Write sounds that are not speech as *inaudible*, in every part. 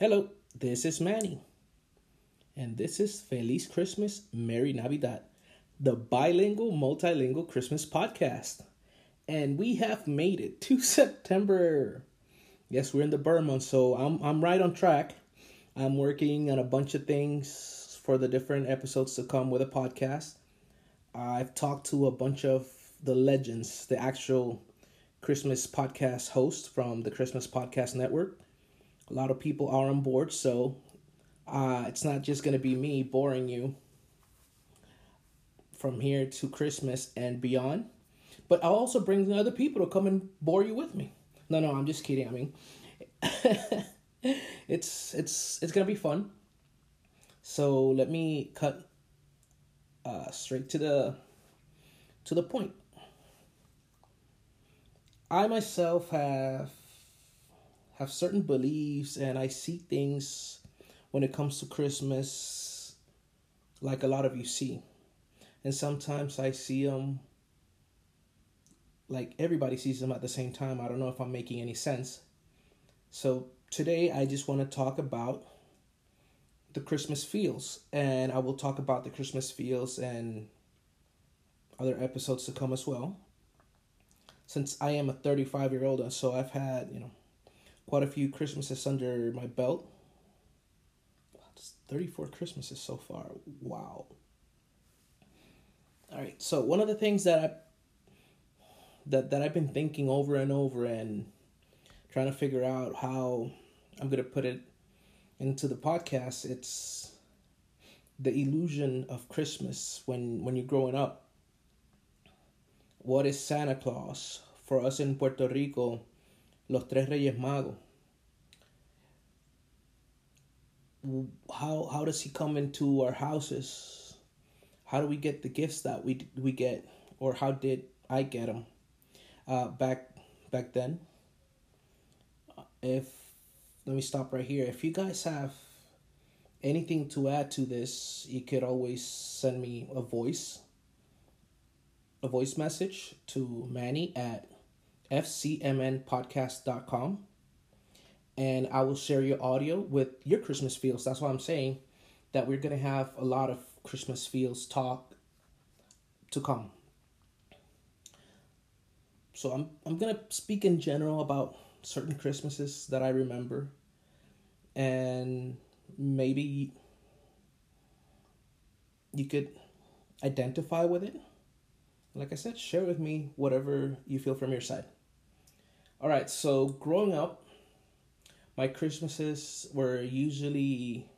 Hello, this is Manny. And this is Feliz Christmas, Merry Navidad, the bilingual, multilingual Christmas podcast. And we have made it to *laughs* September. Yes, we're in the burn month, so I'm I'm right on track. I'm working on a bunch of things for the different episodes to come with a podcast. I've talked to a bunch of the legends, the actual Christmas podcast hosts from the Christmas Podcast Network. A lot of people are on board, so uh, it's not just going to be me boring you from here to Christmas and beyond, but I'll also bring other people to come and bore you with me. No, no, I'm just kidding. I mean, *laughs* it's it's it's gonna be fun. So let me cut uh, straight to the to the point. I myself have have certain beliefs and I see things when it comes to Christmas like a lot of you see. And sometimes I see them like everybody sees them at the same time. I don't know if I'm making any sense. So today I just want to talk about the Christmas feels and I will talk about the Christmas feels and other episodes to come as well. Since I am a 35 year old, so I've had, you know, quite a few Christmases under my belt. 34 Christmases so far. Wow. All right. So one of the things that I that that I've been thinking over and over and trying to figure out how I'm going to put it into the podcast, it's the illusion of Christmas when when you're growing up. What is Santa Claus? For us in Puerto Rico, los tres reyes magos. How how does he come into our houses? How do we get the gifts that we we get, or how did I get them uh, back back then? If let me stop right here. If you guys have anything to add to this, you could always send me a voice a voice message to Manny at fcmnpodcast.com and I will share your audio with your Christmas feels. That's why I'm saying that we're going to have a lot of Christmas feels talk to come. So I'm I'm going to speak in general about certain Christmases that I remember and maybe you could identify with it. Like I said, share with me whatever you feel from your side. All right, so growing up, my Christmases were usually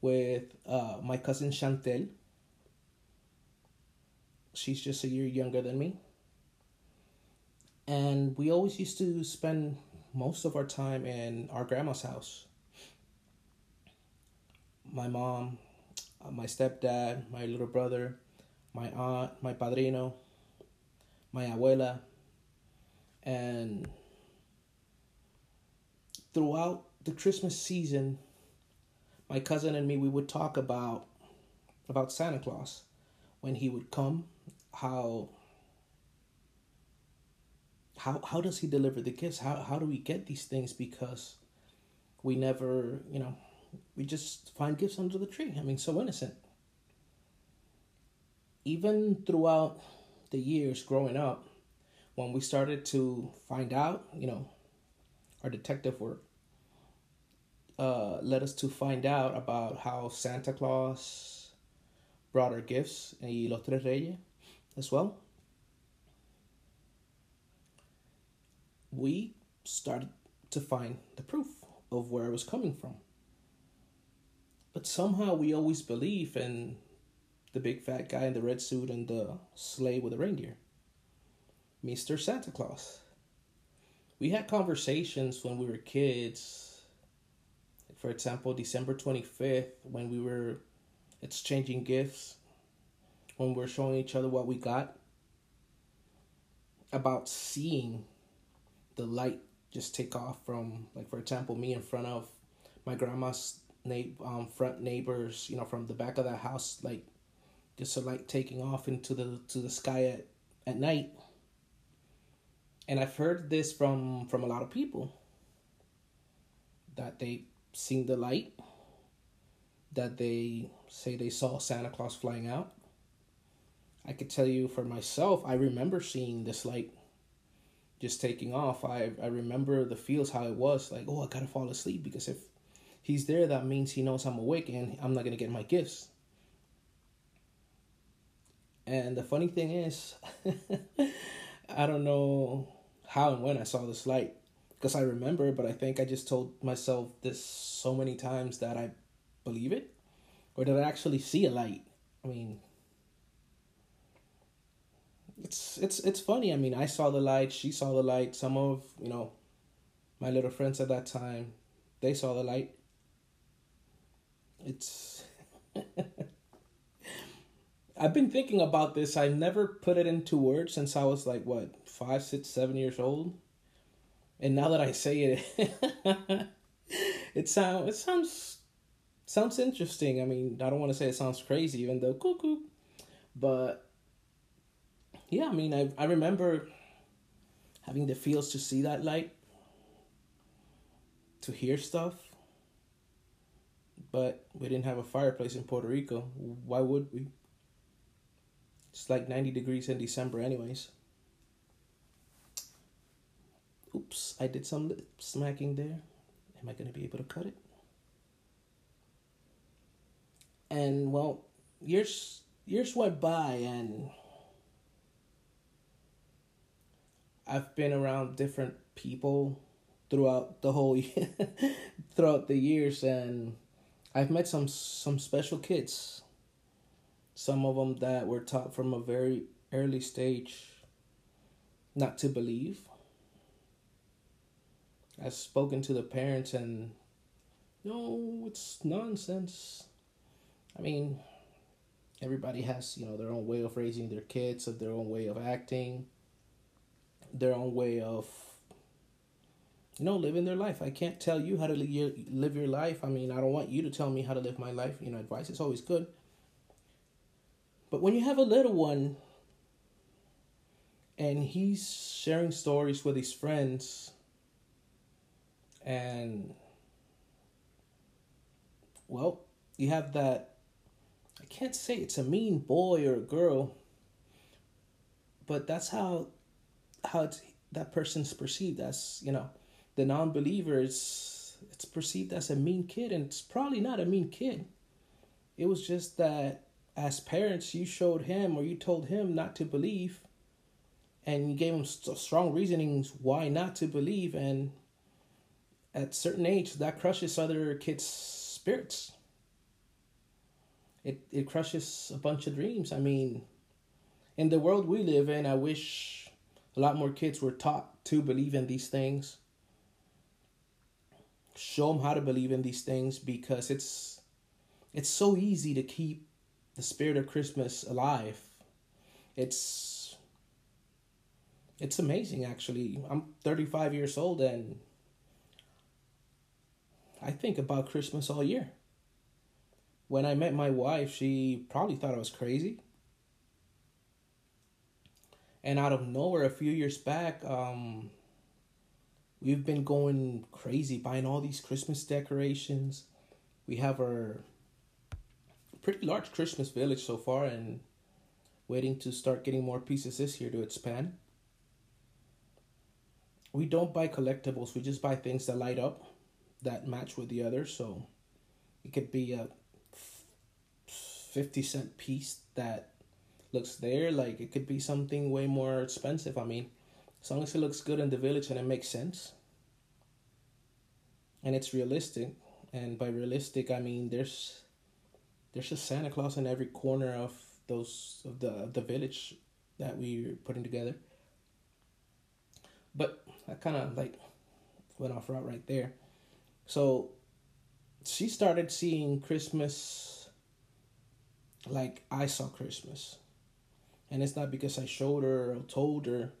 with uh, my cousin Chantel. She's just a year younger than me. And we always used to spend most of our time in our grandma's house. My mom, uh, my stepdad, my little brother, my aunt, my padrino, my abuela, and throughout the Christmas season, my cousin and me we would talk about about Santa Claus when he would come, how how how does he deliver the gifts? How how do we get these things because we never, you know, we just find gifts under the tree. I mean, so innocent. Even throughout the years growing up, when we started to find out, you know, our detective work uh, led us to find out about how Santa Claus brought our gifts y los tres reyes as well. We started to find the proof of where it was coming from. But somehow we always believe in the big fat guy in the red suit and the sleigh with the reindeer. Mr. Santa Claus. We had conversations when we were kids. For example, December 25th, when we were exchanging gifts, when we were showing each other what we got, about seeing the light just take off from, like, for example, me in front of my grandma's na- um, front neighbors, you know, from the back of the house, like, just a light taking off into the to the sky at, at night and I've heard this from from a lot of people that they seen the light that they say they saw Santa Claus flying out. I could tell you for myself, I remember seeing this light just taking off. I, I remember the feels how it was like, oh, I gotta fall asleep because if he's there, that means he knows I'm awake and I'm not gonna get my gifts. And the funny thing is, *laughs* I don't know how and when I saw this light because I remember, but I think I just told myself this so many times that I believe it, or did I actually see a light? I mean, it's it's it's funny. I mean, I saw the light, she saw the light. Some of you know, my little friends at that time, they saw the light. It's. *laughs* I've been thinking about this. I never put it into words since I was like what five, six, seven years old, and now that I say it, *laughs* it sounds it sounds sounds interesting. I mean, I don't want to say it sounds crazy, even though cuckoo, but yeah, I mean, I I remember having the feels to see that light, to hear stuff. But we didn't have a fireplace in Puerto Rico. Why would we? It's like 90 degrees in December, anyways. Oops, I did some smacking there. Am I going to be able to cut it? And well, years years went by and I've been around different people throughout the whole *laughs* throughout the years and I've met some some special kids. Some of them that were taught from a very early stage not to believe. I've spoken to the parents and no, it's nonsense. I mean, everybody has, you know, their own way of raising their kids, of their own way of acting their own way of you know living their life i can't tell you how to live your, life i mean i don't want you to tell me how to live my life you know advice is always good but when you have a little one and he's sharing stories with his friends and well you have that i can't say it's a mean boy or a girl but that's how how that person's perceived as you know the non-believer is it's perceived as a mean kid and it's probably not a mean kid. It was just that as parents you showed him or you told him not to believe and you gave him strong reasonings why not to believe and at certain age that crushes other kids spirits it it crushes a bunch of dreams i mean in the world we live in i wish a lot more kids were taught to believe in these things. Show them how to believe in these things because it's it's so easy to keep the spirit of Christmas alive. It's it's amazing actually. I'm 35 years old and I think about Christmas all year. When I met my wife, she probably thought I was crazy and out of nowhere a few years back um we've been going crazy buying all these christmas decorations we have our pretty large christmas village so far and waiting to start getting more pieces this year to expand we don't buy collectibles we just buy things that light up that match with the others so it could be a 50 cent piece that looks there. Like it could be something way more expensive. I mean, as long as it looks good in the village and it makes sense, and it's realistic. And by realistic, I mean there's there's a Santa Claus in every corner of those of the the village that we're putting together. But I kind of like went off route right there. So she started seeing Christmas like I saw Christmas. And it's not because I showed her or told her.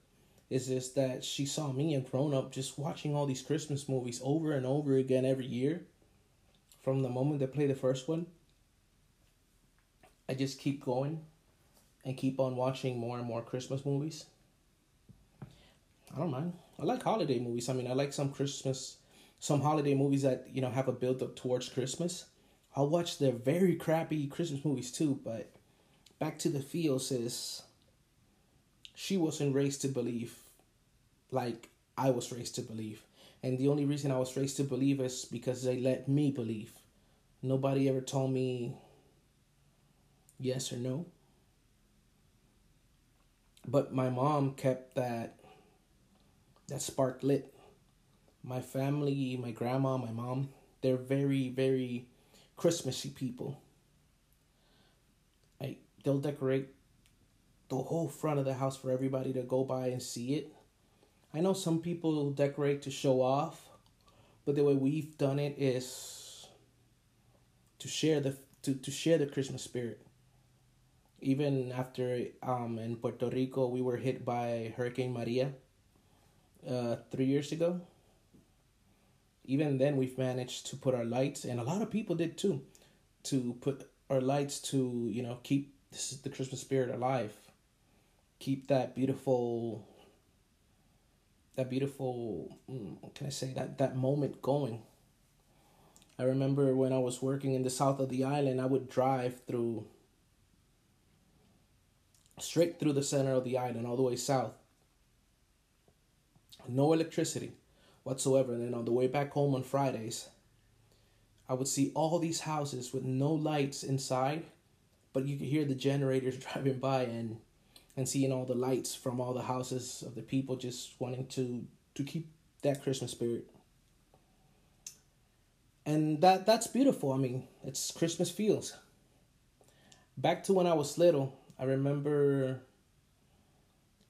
It's just that she saw me and grown up just watching all these Christmas movies over and over again every year. From the moment they play the first one, I just keep going and keep on watching more and more Christmas movies. I don't mind. I like holiday movies. I mean, I like some Christmas some holiday movies that you know have a build up towards Christmas. I'll watch the very crappy Christmas movies too, but Back to the Field says she wasn't raised to believe like I was raised to believe. And the only reason I was raised to believe is because they let me believe. Nobody ever told me yes or no. But my mom kept that that spark lit. My family, my grandma, my mom, they're very, very Christmassy people. Like they'll decorate the whole front of the house for everybody to go by and see it. I know some people decorate to show off, but the way we've done it is to share the to, to share the Christmas spirit. Even after um in Puerto Rico we were hit by Hurricane Maria uh three years ago. Even then we've managed to put our lights and a lot of people did too to put our lights to, you know, keep this is the Christmas spirit alive. Keep that beautiful that beautiful mm, can I say that that moment going. I remember when I was working in the south of the island, I would drive through straight through the center of the island all the way south. No electricity whatsoever. And then on the way back home on Fridays, I would see all these houses with no lights inside, but you could hear the generators *laughs* driving by and and seeing all the lights from all the houses of the people just wanting to to keep that Christmas spirit. And that that's beautiful. I mean, it's Christmas feels. Back to when I was little, I remember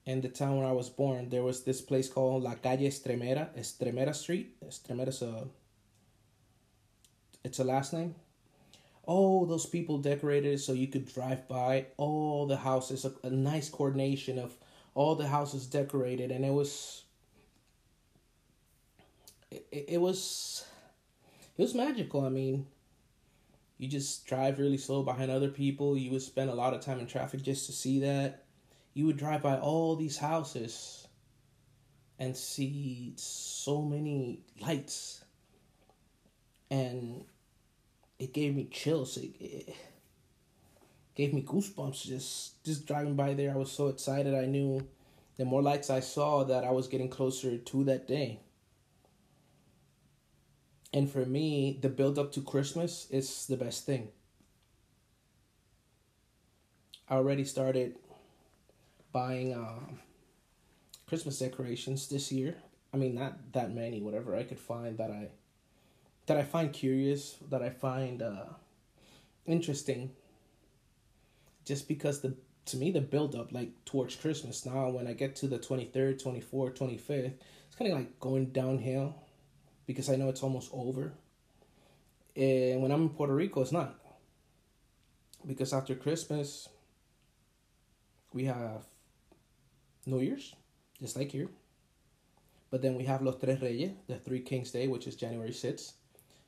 in the town where I was born, there was this place called La Calle Estremera, Estremera Street. Estremera's a it's a last name. Oh those people decorated so you could drive by. All the houses a, a nice coordination of all the houses decorated and it was it, it was it was magical i mean you just drive really slow behind other people you would spend a lot of time in traffic just to see that you would drive by all these houses and see so many lights and it gave me chills. It, it gave me goosebumps just just driving by there. I was so excited. I knew the more lights I saw that I was getting closer to that day. And for me, the build up to Christmas is the best thing. I already started buying uh, Christmas decorations this year. I mean, not that many, whatever I could find that I that I find curious, that I find uh, interesting. Just because the to me the build up like towards Christmas now when I get to the 23rd, 24th, 25th, it's kind of like going downhill because I know it's almost over. And when I'm in Puerto Rico, it's not. Because after Christmas, we have New Year's, just like here. But then we have Los Tres Reyes, the Three Kings Day, which is January 6th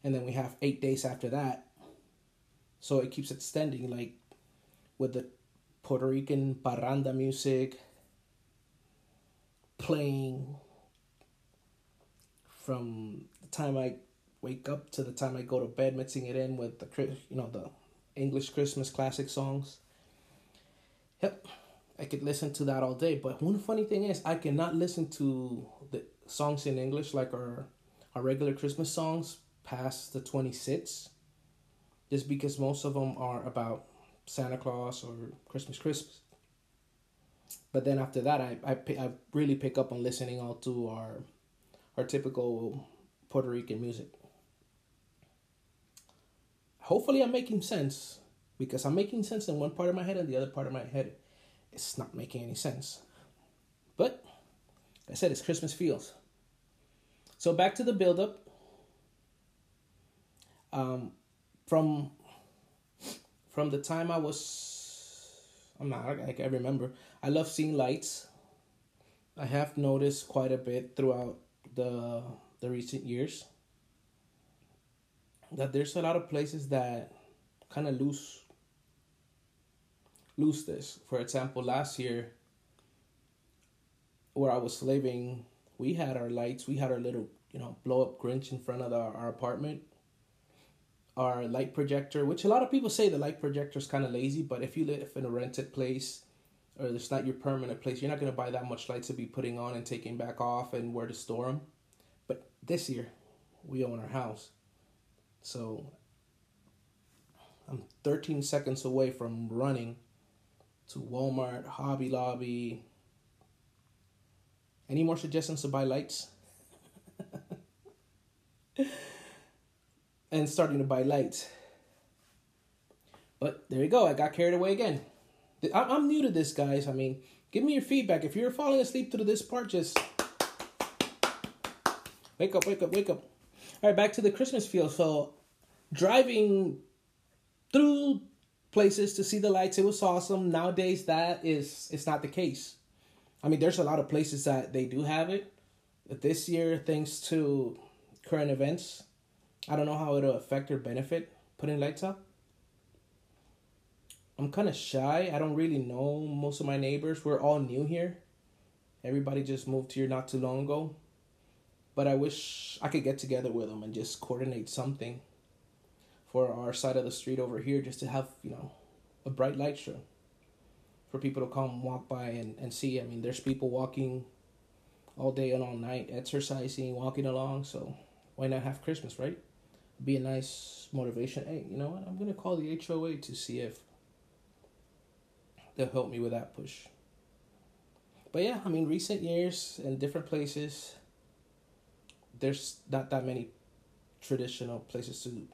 and then we have eight days after that. So it keeps extending, like with the Puerto Rican parranda music playing from time I wake up to the time I go to bed, mixing it in with the you know the English Christmas classic songs. Yep, I could listen to that all day. But one funny thing is, I cannot listen to the songs in English like our our regular Christmas songs past the 26th just because most of them are about Santa Claus or Christmas Christmas. But then after that, I, I, I really pick up on listening all to our our typical Puerto Rican music. Hopefully, I'm making sense because I'm making sense in one part of my head and the other part of my head it's not making any sense. But like I said it's Christmas feels. So back to the build up um, from from the time I was, I'm not, I, I remember. I love seeing lights. I have noticed quite a bit throughout the the recent years that there's a lot of places that kind of lose lose this. For example, last year where I was living, we had our lights, we had our little you know, blow up Grinch in front of the, our apartment. Our light projector, which a lot of people say the light projector is kind of lazy, but if you live in a rented place or it's not your permanent place, you're not going to buy that much lights to be putting on and taking back off and where to store them. This year, we own our house. So I'm 13 seconds away from running to Walmart, Hobby Lobby. Any more suggestions to buy lights? *laughs* and starting to buy lights. But there you go. I got carried away again. I'm new to this, guys. I mean, give me your feedback. If you're falling asleep through this part, just wake up, wake up, wake up. All right, back to the Christmas feel. So, driving through places to see the lights, it was awesome. Nowadays, that is it's not the case. I mean, there's a lot of places that they do have it. But this year, thanks to current events, I don't know how it'll affect or benefit putting lights up. I'm kind of shy. I don't really know most of my neighbors. We're all new here. Everybody just moved here not too long ago. But I wish I could get together with them and just coordinate something for our side of the street over here just to have, you know, a bright light show for people to come walk by and, and see. I mean, there's people walking all day and all night, exercising, walking along. So why not have Christmas, right? Be a nice motivation. Hey, you know what? I'm to call the HOA to see if they'll help me with that push. But yeah, I mean, recent years in different places, there's not that many traditional places to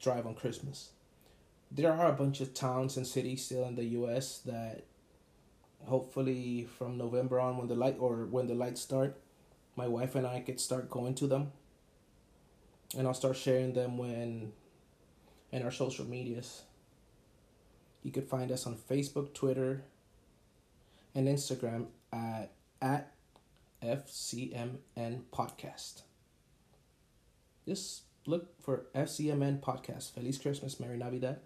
drive on Christmas. There are a bunch of towns and cities still in the U.S. that hopefully from November on, when the light or when the lights start, my wife and I could start going to them, and I'll start sharing them when in our social medias. You could find us on Facebook, Twitter, and Instagram at at FCMN Podcast. Just look for FCMN Podcast. Feliz Christmas, Merry Navidad.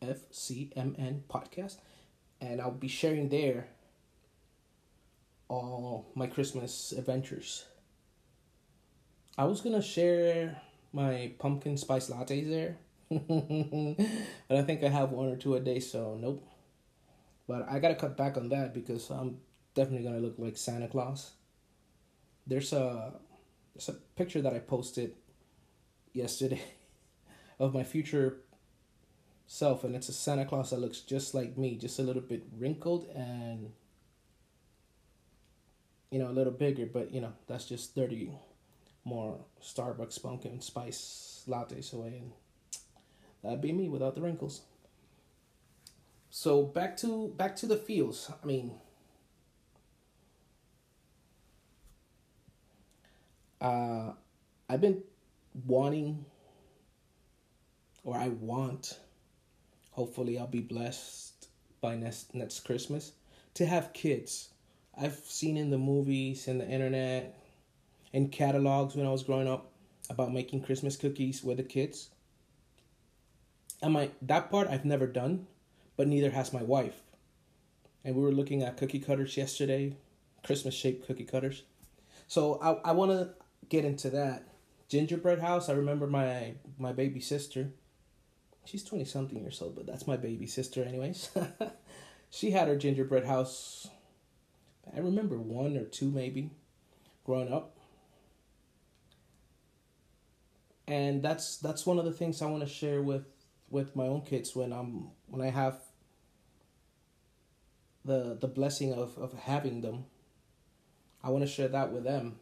FCMN Podcast. And I'll be sharing there all my Christmas adventures. I was gonna share my pumpkin spice lattes there, *laughs* but I think I have one or two a day, so nope. But I gotta cut back on that because I'm definitely gonna look like Santa Claus. There's a there's a picture that I posted yesterday *laughs* of my future self, and it's a Santa Claus that looks just like me, just a little bit wrinkled and you know a little bigger. But you know that's just thirty more Starbucks pumpkin spice lattes away, and that'd be me without the wrinkles. So back to back to the feels. I mean. Uh, I've been wanting or I want hopefully I'll be blessed by next next Christmas to have kids. I've seen in the movies and the internet and catalogs when I was growing up about making Christmas cookies with the kids. And my that part I've never done, but neither has my wife. And we were looking at cookie cutters yesterday, Christmas shaped cookie cutters. So I I want to get into that gingerbread house. I remember my my baby sister. She's twenty something years old, but that's my baby sister, anyways. *laughs* she had her gingerbread house. I remember one or two maybe, growing up. And that's that's one of the things I want to share with with my own kids when I'm when I have the the blessing of of having them. I want to share that with them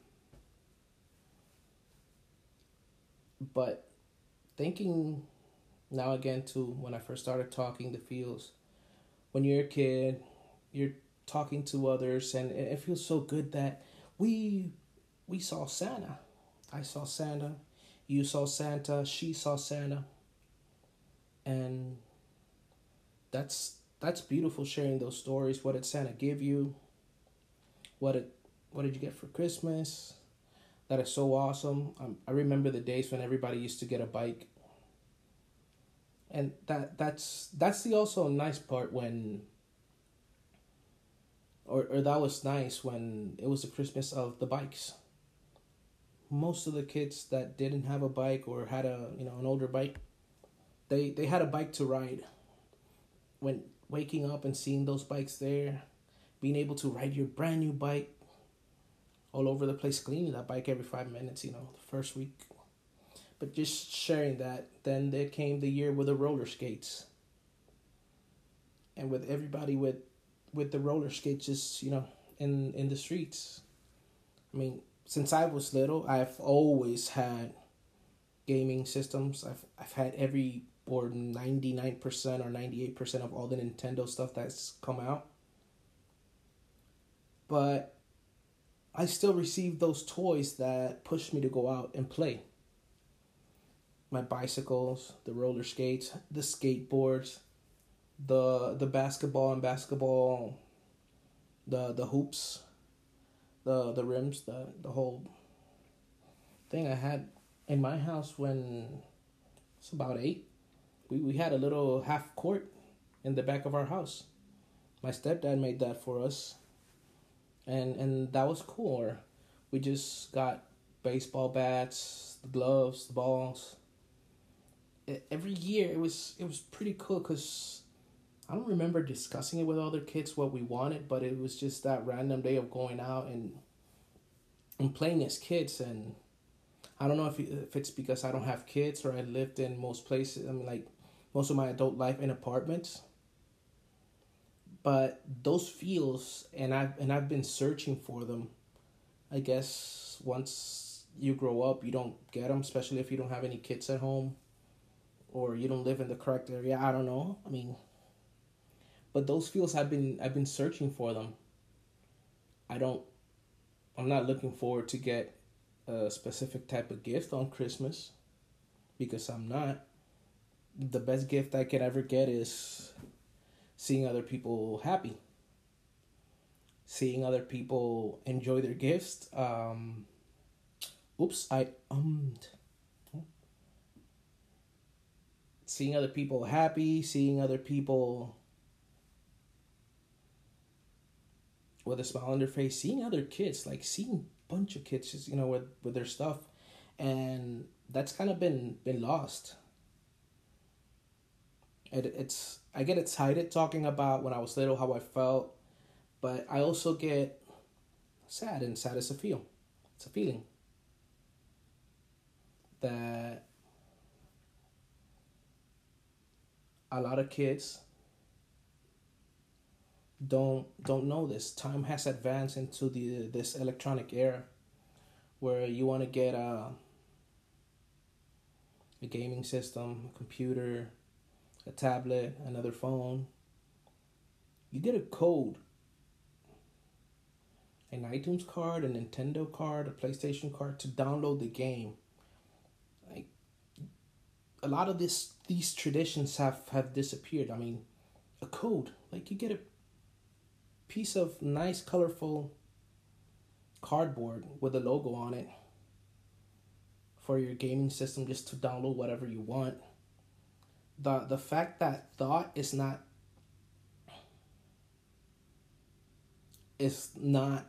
But thinking now again to when I first started talking the feels, when you're a kid, you're talking to others, and it feels so good that we we saw Santa. I saw Santa, you saw Santa, she saw Santa, and that's that's beautiful sharing those stories. What did Santa give you? What did what did you get for Christmas? That is so awesome. Um, I remember the days when everybody used to get a bike, and that that's that's the also nice part when. Or or that was nice when it was the Christmas of the bikes. most of the kids that didn't have a bike or had a you know an older bike, they they had a bike to ride. When waking up and seeing those bikes there, being able to ride your brand new bike all over the place, cleaning that bike every five minutes, you know, the first week. But just sharing that. Then there came the year with the roller skates. And with everybody with with the roller skates just, you know, in in the streets. I mean, since I was little, I've always had gaming systems. I've I've had every or 99% or 98% of all the Nintendo stuff that's come out. But I still receive those toys that pushed me to go out and play. My bicycles, the roller skates, the skateboards, the the basketball and basketball the the hoops, the the rims, the the whole thing I had in my house when it's about eight. We we had a little half court in the back of our house. My stepdad made that for us. And and that was cool. We just got baseball bats, the gloves, the balls. Every year it was it was pretty cool because I don't remember discussing it with other kids what we wanted, but it was just that random day of going out and and playing as kids. And I don't know if if it's because I don't have kids or I lived in most places. I mean, like most of my adult life in apartments. But those feels, and I've and I've been searching for them. I guess once you grow up, you don't get them, especially if you don't have any kids at home, or you don't live in the correct area. I don't know. I mean but those feels I've been I've been searching for them. I don't I'm not looking forward to get a specific type of gift on Christmas because I'm not. The best gift I could ever get is seeing other people happy. Seeing other people enjoy their gifts. Um oops, I um seeing other people happy, seeing other people with a smile on their face, seeing other kids, like seeing a bunch of kids just, you know, with, with their stuff. And that's kind of been been lost. It, it's I get excited talking about when I was little how I felt, but I also get sad and sad is a feel. It's a feeling that a lot of kids don't don't know this. Time has advanced into the this electronic era where you want to get a a gaming system, a computer, a tablet, another phone. You get a code, an iTunes card, a Nintendo card, a PlayStation card to download the game. Like a lot of this these traditions have have disappeared. I mean, a code, like you get a piece of nice, colorful cardboard with a logo on it for your gaming system just to download whatever you want. The the fact that thought is not is not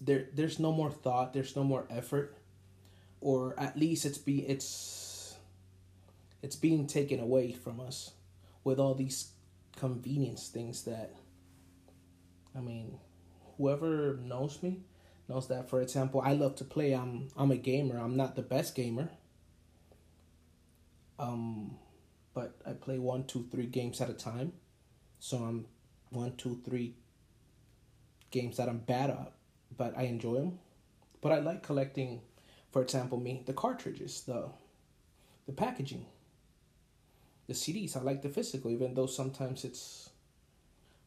there there's no more thought, there's no more effort or at least it's be it's it's being taken away from us with all these convenience things that I mean, whoever knows me knows that. For example, I love to play. I'm I'm a gamer. I'm not the best gamer. Um, but I play one, two, three games at a time. So I'm one, two, three games that I'm bad at, but I enjoy them. But I like collecting, for example, me the cartridges, the the packaging, the CDs. I like the physical, even though sometimes it's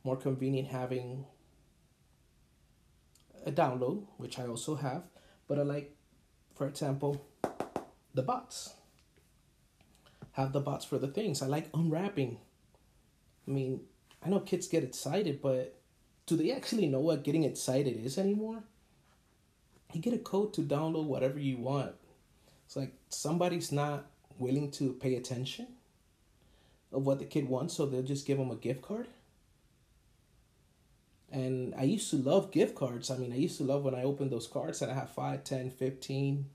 more convenient having a download, which I also have, but I like, for example, the bots. Have the bots for the things. I like unwrapping. I mean, I know kids get excited, but do they actually know what getting excited is anymore? You get a code to download whatever you want. It's like somebody's not willing to pay attention of what the kid wants, so they'll just give them a gift card. And I used to love gift cards. I mean, I used to love when I opened those cards and I have 5, 10, 15,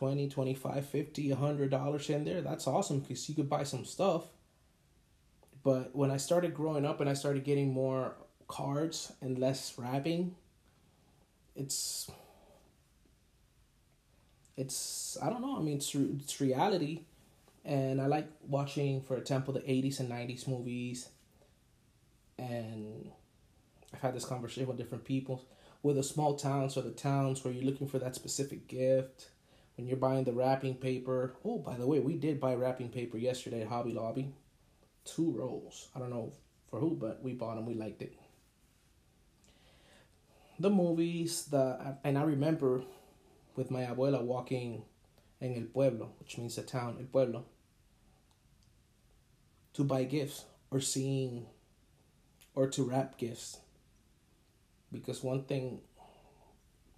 20, 25, 50, 100 dollars in there. That's awesome because you could buy some stuff. But when I started growing up and I started getting more cards and less wrapping, it's it's I don't know. I mean, it's it's reality, and I like watching, for example, the '80s and '90s movies. And I've had this conversation with different people. With the small towns or the towns where you're looking for that specific gift, when you're buying the wrapping paper. Oh, by the way, we did buy wrapping paper yesterday at Hobby Lobby, two rolls. I don't know for who, but we bought them. We liked it. The movies, the and I remember with my abuela walking in el pueblo, which means the town, el pueblo, to buy gifts or seeing or to wrap gifts. Because one thing,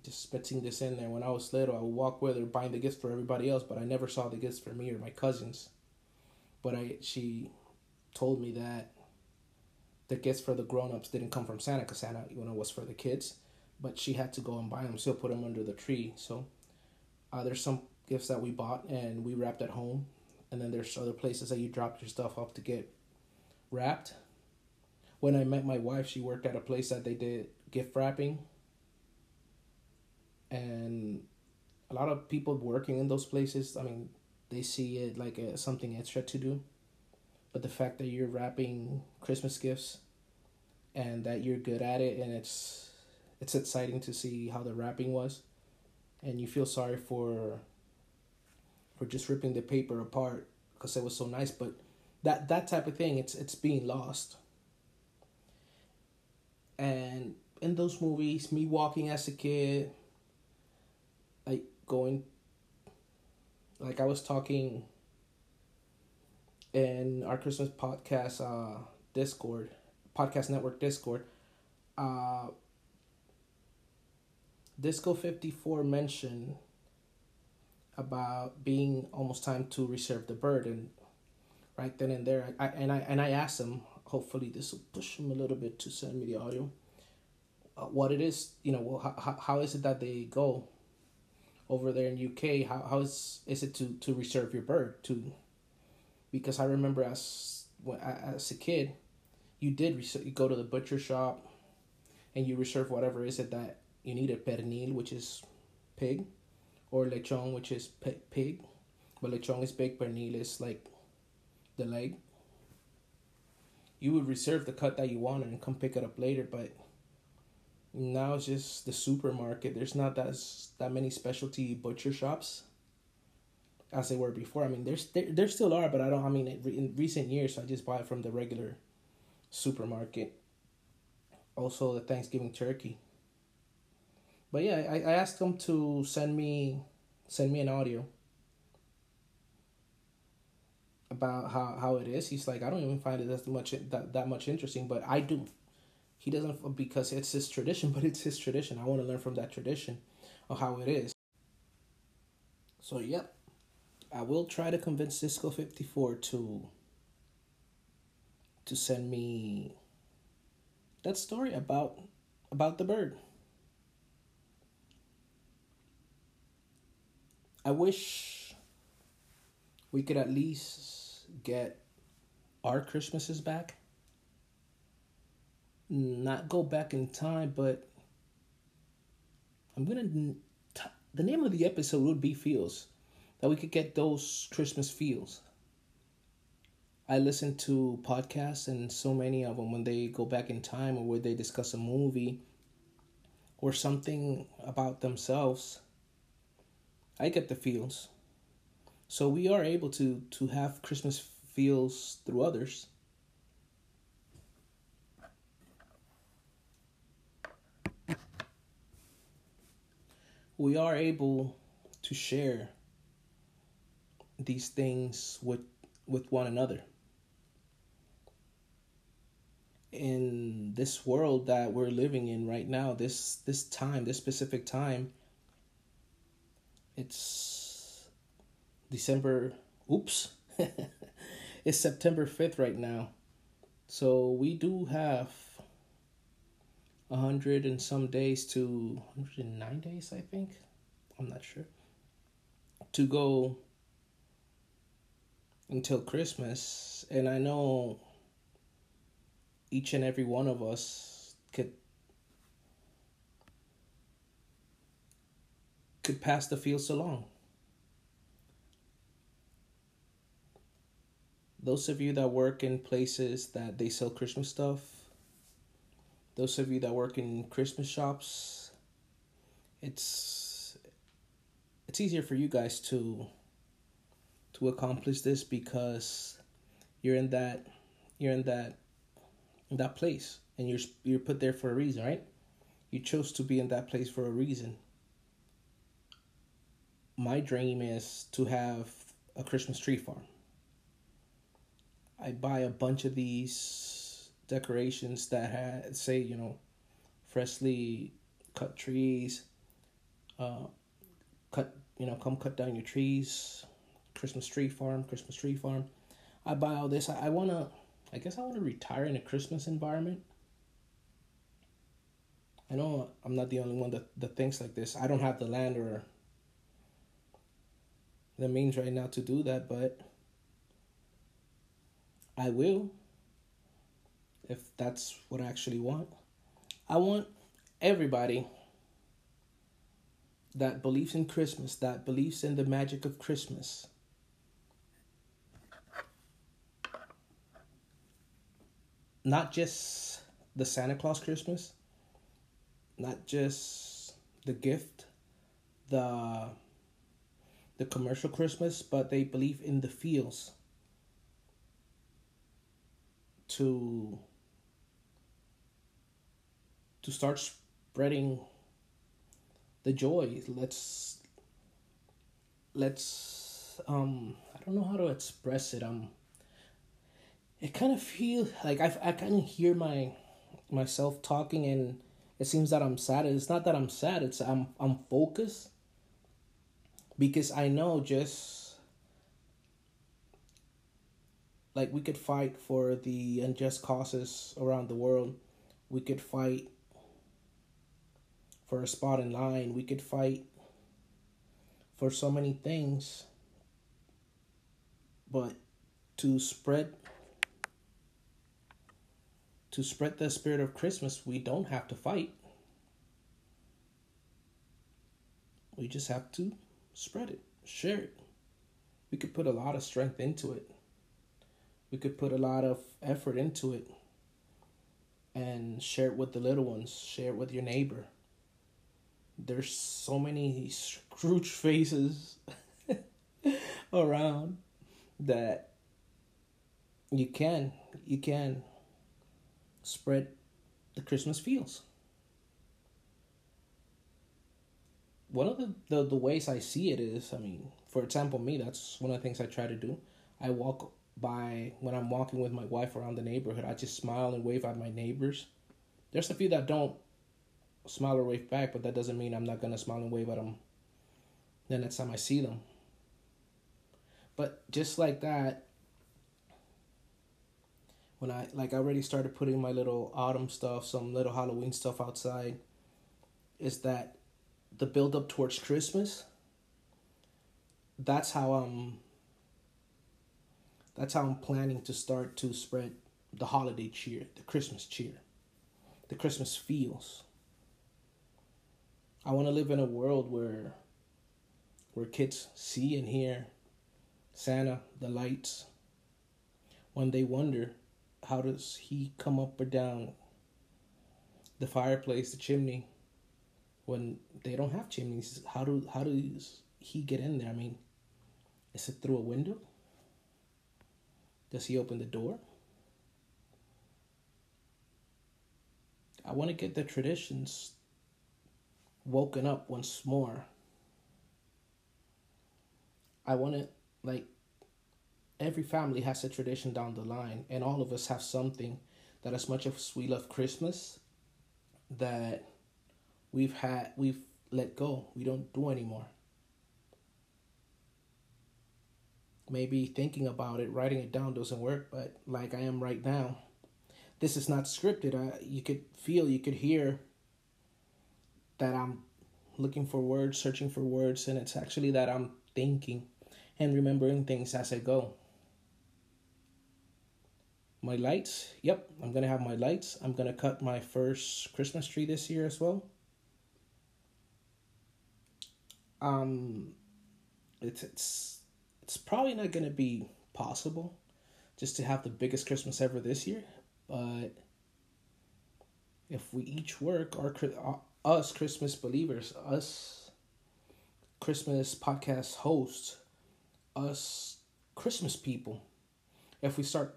just spitting this in there, when I was little, I would walk with her buying the gifts for everybody else, but I never saw the gifts for me or my cousins. But I, she told me that the gifts for the grown-ups didn't come from Santa because Santa, you know, was for the kids but she had to go and buy them. Still put them under the tree. So uh, there's some gifts that we bought and we wrapped at home, and then there's other places that you drop your stuff off to get wrapped. When I met my wife, she worked at a place that they did gift wrapping, and a lot of people working in those places. I mean, they see it like a, something extra to do, but the fact that you're wrapping Christmas gifts and that you're good at it and it's it's exciting to see how the wrapping was and you feel sorry for for just ripping the paper apart because it was so nice but that that type of thing it's it's being lost and in those movies me walking as a kid going like i was talking in our christmas podcast uh discord podcast network discord uh Disco 54 mentioned about being almost time to reserve the bird and right then and there. I, and I and I asked him hopefully this will push him a little bit to send me the audio uh, what it is you know how, how is it that they go over there in UK how, how is is it to to reserve your bird to because I remember as when as a kid you did you go to the butcher shop and you reserve whatever is it that you need a pernil, which is pig, or lechon, which is pig. But lechon is big, pernil is like the leg. You would reserve the cut that you wanted and come pick it up later, but now it's just the supermarket. There's not that that many specialty butcher shops as they were before. I mean, there's there, there still are, but I don't. I mean, in recent years, I just buy it from the regular supermarket. Also, the Thanksgiving turkey but yeah, I, I asked him to send me send me an audio about how, how it is. He's like, I don't even find it that much that, that much interesting, but I do. He doesn't because it's his tradition, but it's his tradition. I want to learn from that tradition of how it is. So yep. I will try to convince Cisco fifty four to to send me that story about about the bird. I wish we could at least get our Christmases back. Not go back in time, but I'm gonna. The name of the episode would be Feels. That we could get those Christmas feels. I listen to podcasts and so many of them when they go back in time or where they discuss a movie or something about themselves I get the feels. So we are able to to have Christmas feels through others. We are able to share these things with with one another. In this world that we're living in right now, this this time, this specific time, it's December. Oops. *laughs* it's September 5th right now. So we do have a hundred and some days to hundred and nine days, I think. I'm not sure. To go until Christmas, and I know each and every one of us could could pass the fields along. Those of you that work in places that they sell Christmas stuff, those of you that work in Christmas shops, it's it's easier for you guys to to accomplish this because you're in that you're in that in that place and you're you're put there for a reason, right? You chose to be in that place for a reason. My dream is to have a Christmas tree farm. I buy a bunch of these decorations that had say you know freshly cut trees uh, cut you know come cut down your trees christmas tree farm christmas tree farm. I buy all this. I, I want to i guess i want to retire in a christmas environment. I know i'm not the only one that, that thinks like this. I don't have the land or the means right now to do that but I will if that's what I actually want. I want everybody that believes in Christmas, that believes in the magic of Christmas. Not just the Santa Claus Christmas, not just the gift, the the commercial Christmas, but they believe in the feels to to start spreading the joy. Let's let's um i don't know how to express it. Um it kind of feel like i i kind of hear my myself talking and it seems that i'm sad. It's not that i'm sad it's i'm i'm focused. Because i know just like we could fight for the unjust causes around the world. We could fight for a spot in line. We could fight for so many things. But to spread to spread the spirit of Christmas, we don't have to fight. We just have to spread it, share it. We could put a lot of strength into it we could put a lot of effort into it and share it with the little ones, share it with your neighbor. There's so many Scrooge faces *laughs* around that you can you can spread the Christmas feels. One of the, the, the ways I see it is, I mean, for example, me, that's one of the things I try to do. I walk by when I'm walking with my wife around the neighborhood. I just smile and wave at my neighbors. There's a few that don't smile or wave back, but that doesn't mean I'm not gonna smile and wave at them the next time I see them. But just like that, when I like I already started putting my little autumn stuff, some little Halloween stuff outside, is that the build up towards Christmas. That's how I'm that's how I'm planning to start to spread the holiday cheer, the Christmas cheer, the Christmas feels. I want to live in a world where where kids see and hear Santa, the lights, when they wonder how does he come up or down the fireplace, the chimney, when they don't have chimneys. How do how does he get in there? I mean, is it through a window? Does he open the door? I want to get the traditions woken up once more. I want to, like, every family has a tradition down the line, and all of us have something that, as much as we love Christmas, that we've had, we've let go, we don't do anymore. maybe thinking about it, writing it down doesn't work, but like I am right now, this is not scripted. I, you could feel, you could hear that I'm looking for words, searching for words, and it's actually that I'm thinking and remembering things as I go. My lights, yep, I'm gonna have my lights. I'm gonna cut my first Christmas tree this year as well. Um, it's it's it's probably not gonna be possible just to have the biggest Christmas ever this year, but if we each work, our uh, us Christmas believers, us Christmas podcast hosts, us Christmas people, if we start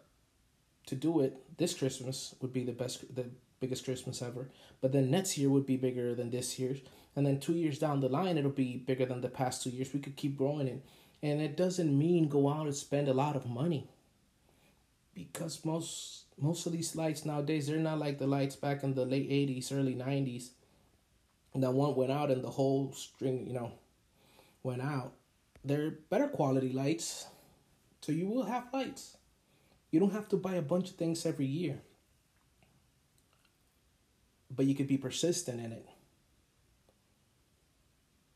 to do it this Christmas would be the best the biggest Christmas ever. But then next year would be bigger than this year's. And then two years down the line it'll be bigger than the past two years. We could keep growing it. And it doesn't mean go out and spend a lot of money. Because most most of these lights nowadays they're not like the lights back in the late eighties, early nineties. That one went out and the whole string, you know, went out. They're better quality lights. So you will have lights. You don't have to buy a bunch of things every year. But you could be persistent in it.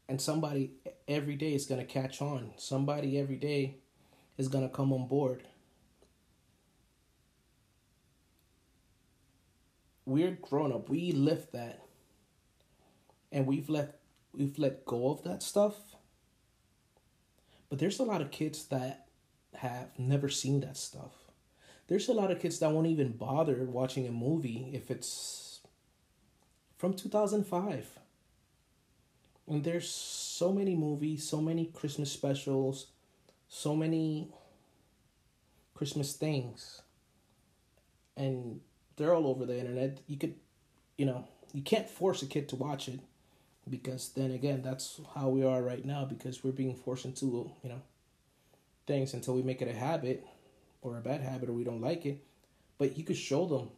And somebody every day is going to catch on. Somebody every day is going to come on board. We're grown up. We live that. And we've let we've let go of that stuff. But there's a lot of kids that have never seen that stuff there's a lot of kids that won't even bother watching a movie if it's from 2005. And there's so many movies, so many Christmas specials, so many Christmas things. And they're all over the internet. You could, you know, you can't force a kid to watch it because then again, that's how we are right now because we're being forced into, you know, things until we make it a habit or a bad habit or we don't like it, but you could show them.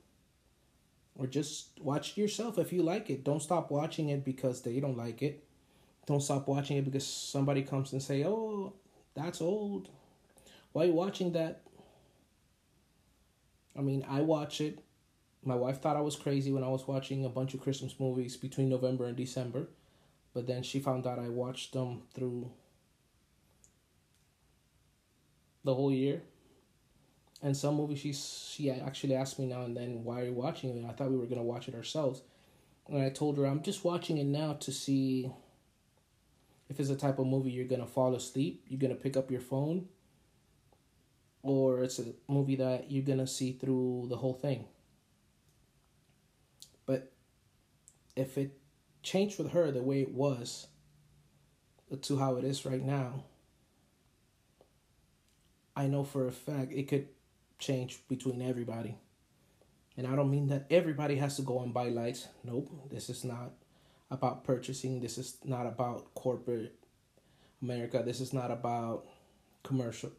Or just watch it yourself if you like it. Don't stop watching it because they don't like it. Don't stop watching it because somebody comes and say, "Oh, that's old. Why are you watching that?" I mean, I watch it. My wife thought I was crazy when I was watching a bunch of Christmas movies between November and December, but then she found out I watched them through the whole year. And some movies she she actually asked me now and then why are you watching it? I thought we were to watch it ourselves. And i told her i'm just watching it now to see if it's a type of movie you're to fall asleep you're to pick up your phone or it's a movie that you're to see through the whole thing. But if it changed with her the way it was to how it is right now I know for a fact it could change between everybody. And I don't mean that everybody has to go and buy lights. Nope. This is not about purchasing. This is not about corporate America. This is not about commercial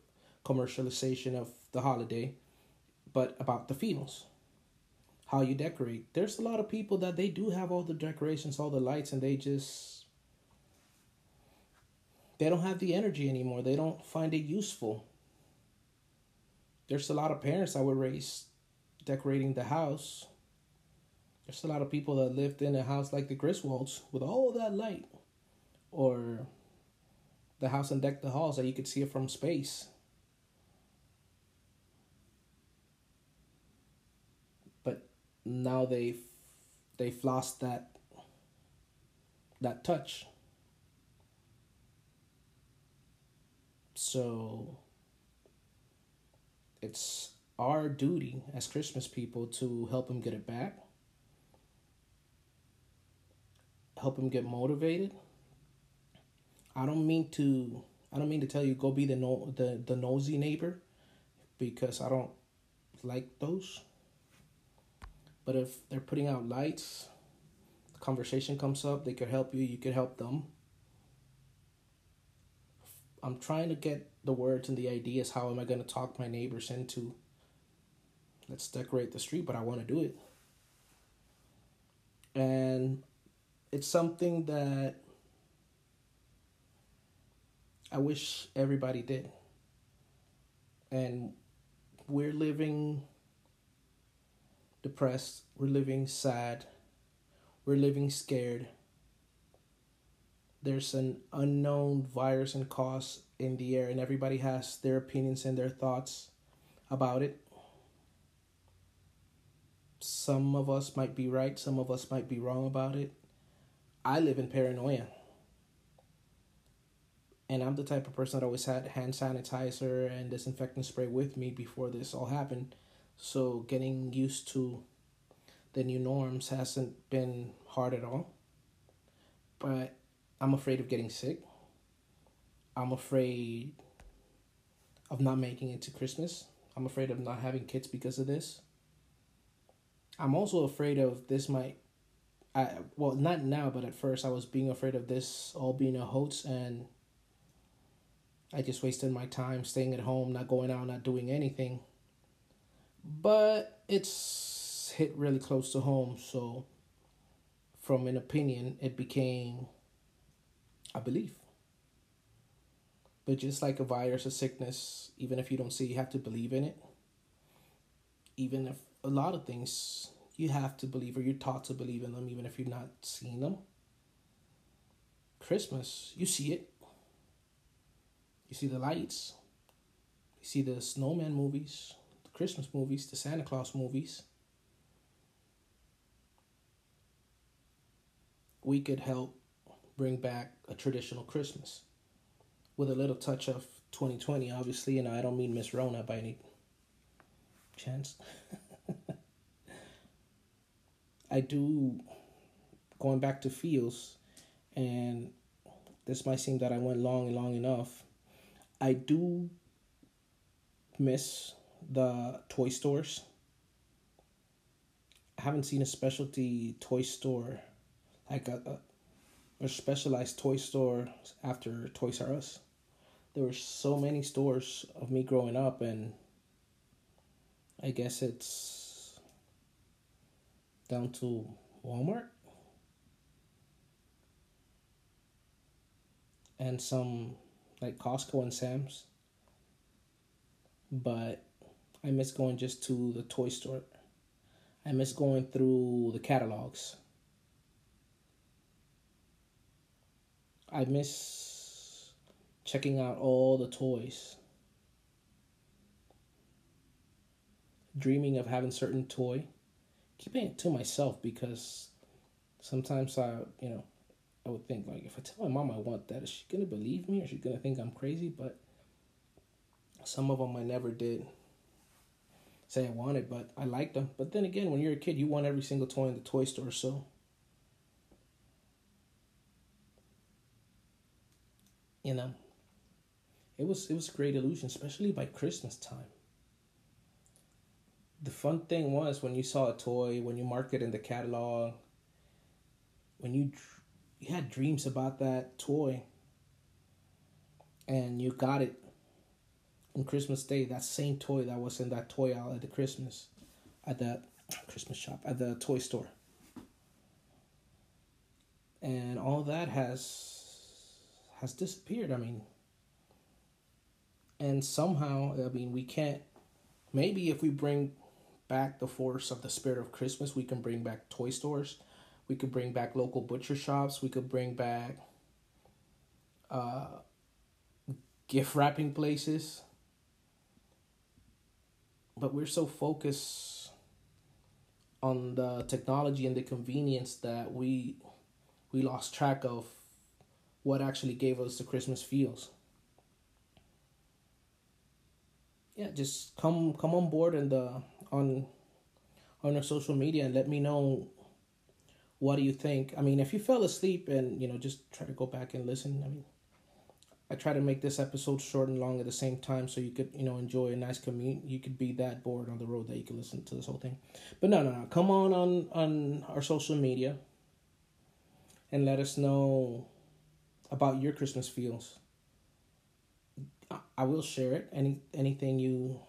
commercialization of the holiday, but about the feels. How you decorate. There's a lot of people that they do have all the decorations, all the lights, and they just they don't have the energy anymore. They don't find it useful there's a lot of parents that were raised decorating the house. There's a lot of people that lived in a house like the Griswolds with all that light. Or the house and deck the halls that you could see it from space. But now they've they've lost that that touch. So it's our duty as Christmas people to help him get it back, help him get motivated. I don't mean to I don't mean to tell you go be the no the, the nosy neighbor because I don't like those. But if they're putting out lights, the conversation comes up, they could help you, you could help them. I'm trying to get the words and the ideas. How am I going to talk my neighbors into let's decorate the street, but I want to do it. And it's something that I wish everybody did. And we're living depressed. We're living sad. We're living scared. There's an unknown virus and cause in the air, and everybody has their opinions and their thoughts about it. Some of us might be right, some of us might be wrong about it. I live in paranoia. And I'm the type of person that always had hand sanitizer and disinfectant spray with me before this all happened. So getting used to the new norms hasn't been hard at all. But I'm afraid of getting sick. I'm afraid of not making it to Christmas. I'm afraid of not having kids because of this. I'm also afraid of this might I well not now but at first I was being afraid of this all being a hoax and I just wasted my time staying at home, not going out, not doing anything. But it's hit really close to home, so from an opinion it became a belief. But just like a virus, a sickness, even if you don't see, you have to believe in it. Even if a lot of things you have to believe or you're taught to believe in them, even if you're not seeing them. Christmas, you see it. You see the lights. You see the snowman movies, Christmas movies, the Santa Claus movies. We could help bring back a traditional Christmas with a little touch of 2020, obviously, and I don't mean Miss Rona by any chance. *laughs* I do, going back to feels, and this might seem that I went long, and long enough. I do miss the toy stores. I haven't seen a specialty toy store like a, a a specialized toy store after Toys R Us. There were so many stores of me growing up, and I guess it's down to Walmart and some like Costco and Sam's. But I miss going just to the toy store. I miss going through the catalogs. I miss checking out all the toys. Dreaming of having certain toy. Keeping it to myself because sometimes I, you know, I would think like if I tell my mom I want that, is she gonna believe me or is she gonna think I'm crazy? But some of them I never did say I wanted, but I liked them. But then again, when you're a kid, you want every single toy in the toy store, so you know it was it was a great illusion especially by christmas time the fun thing was when you saw a toy when you marked it in the catalog when you you had dreams about that toy and you got it on christmas day that same toy that was in that toy aisle at the christmas at the *clears throat* christmas shop at the toy store and all that has has disappeared. I mean, and somehow, I mean, we can't. Maybe if we bring back the force of the spirit of Christmas, we can bring back toy stores. We could bring back local butcher shops. We could bring back uh, gift wrapping places. But we're so focused on the technology and the convenience that we we lost track of what actually gave us the Christmas feels. Yeah, just come come on board and uh, on on our social media and let me know what do you think. I mean, if you fell asleep and you know, just try to go back and listen. I mean, I try to make this episode short and long at the same time so you could you know enjoy a nice commute. You could be that bored on the road that you could listen to this whole thing. But no, no, no. Come on on on our social media and let us know about your Christmas feels. I will share it. Any anything you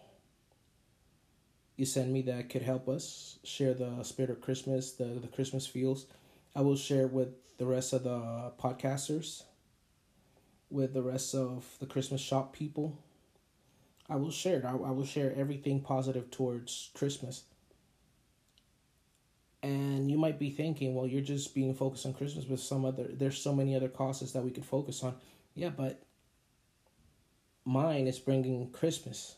you send me that could help us share the spirit of Christmas, the the Christmas feels. I will share it with the rest of the podcasters, with the rest of the Christmas shop people. I will share it. I, I will share everything positive towards Christmas. And you might be thinking, well, you're just being focused on Christmas, with some other there's so many other causes that we could focus on. Yeah, but mine is bringing Christmas.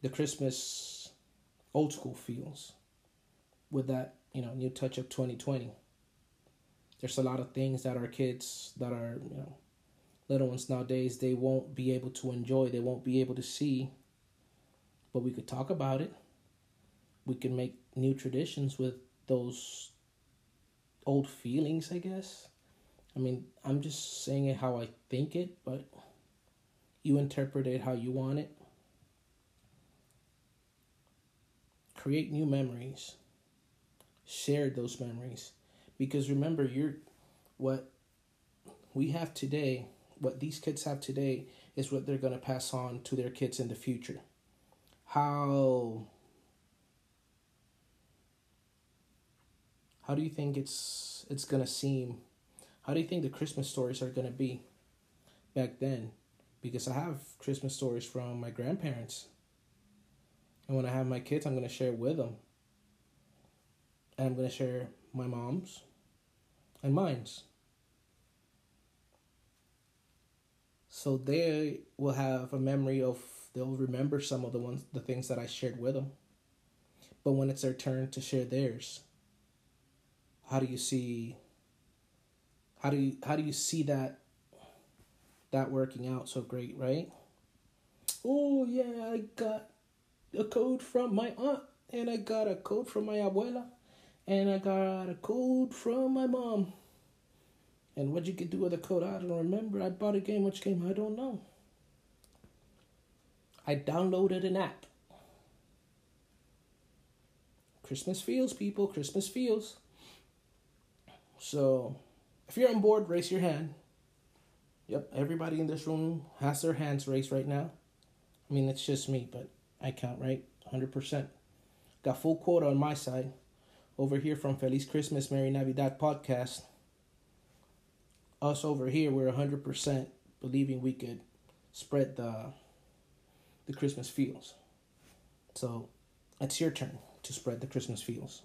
The Christmas old school feels with that, you know, new touch of 2020. There's a lot of things that our kids that are, you know, little ones nowadays they won't be able to enjoy, they won't be able to see. But we could talk about it. We can make new traditions with those old feelings, I guess. I mean, I'm just saying it how I think it, but you interpret it how you want it. Create new memories. Share those memories. Because remember, you're what we have today, what these kids have today, is what they're going to pass on to their kids in the future. How how do you think it's it's going to seem? How do you think the Christmas stories are going to be back then? Because I have Christmas stories from my grandparents. And when I have my kids, I'm going to share with them. And I'm going to share my mom's and mine's. So they will have a memory of, they'll remember some of the ones, the things that I shared with them. But when it's their turn to share theirs, how do you see, how do you, how do you see that, that working out so great, right? Oh yeah, I got a code from my aunt, and I got a code from my abuela, and I got a code from my mom. And what you could do with the code, I don't remember. I bought a game. Which game? I don't know. I downloaded an app. Christmas feels, people. Christmas feels. So, if you're on board, raise your hand. Yep, everybody in this room has their hands raised right now. I mean, it's just me, but I count, right? 100%. Got full quota on my side. Over here from Feliz Christmas, Merry Navidad podcast. Us over here, we're 100% believing we could spread the, the Christmas feels. So it's your turn to spread the Christmas feels.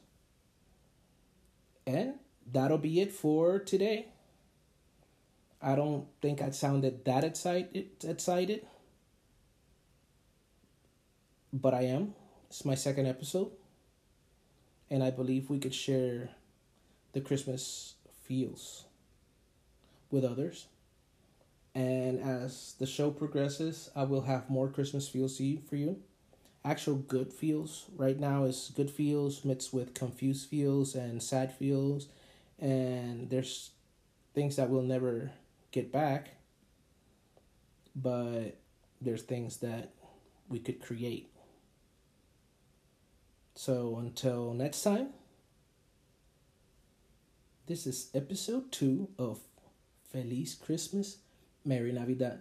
And that'll be it for today. I don't think I sounded that excited. excited but I am. It's my second episode. And I believe we could share the Christmas feels with others. And as the show progresses, I will have more Christmas feels for you. Actual good feels. Right now is good feels mixed with confused feels and sad feels. And there's things that we'll never get back. But there's things that we could create. So until next time, this is episode two of Feliz Christmas, Merry Navidad.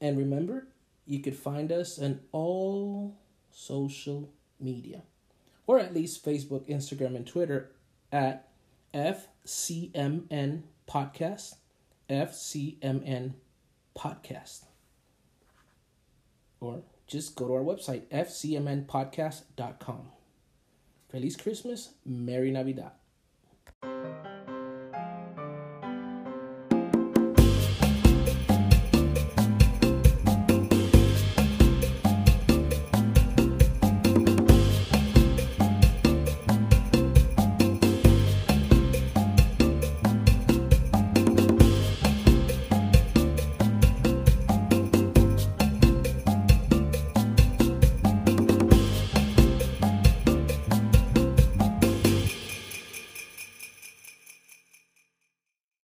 And remember, you could find us on all social media, or at least Facebook, Instagram, and Twitter at FCMN Podcast. FCMN Podcast. Or just go to our website, fcmnpodcast.com. Feliz Christmas, Merry Navidad.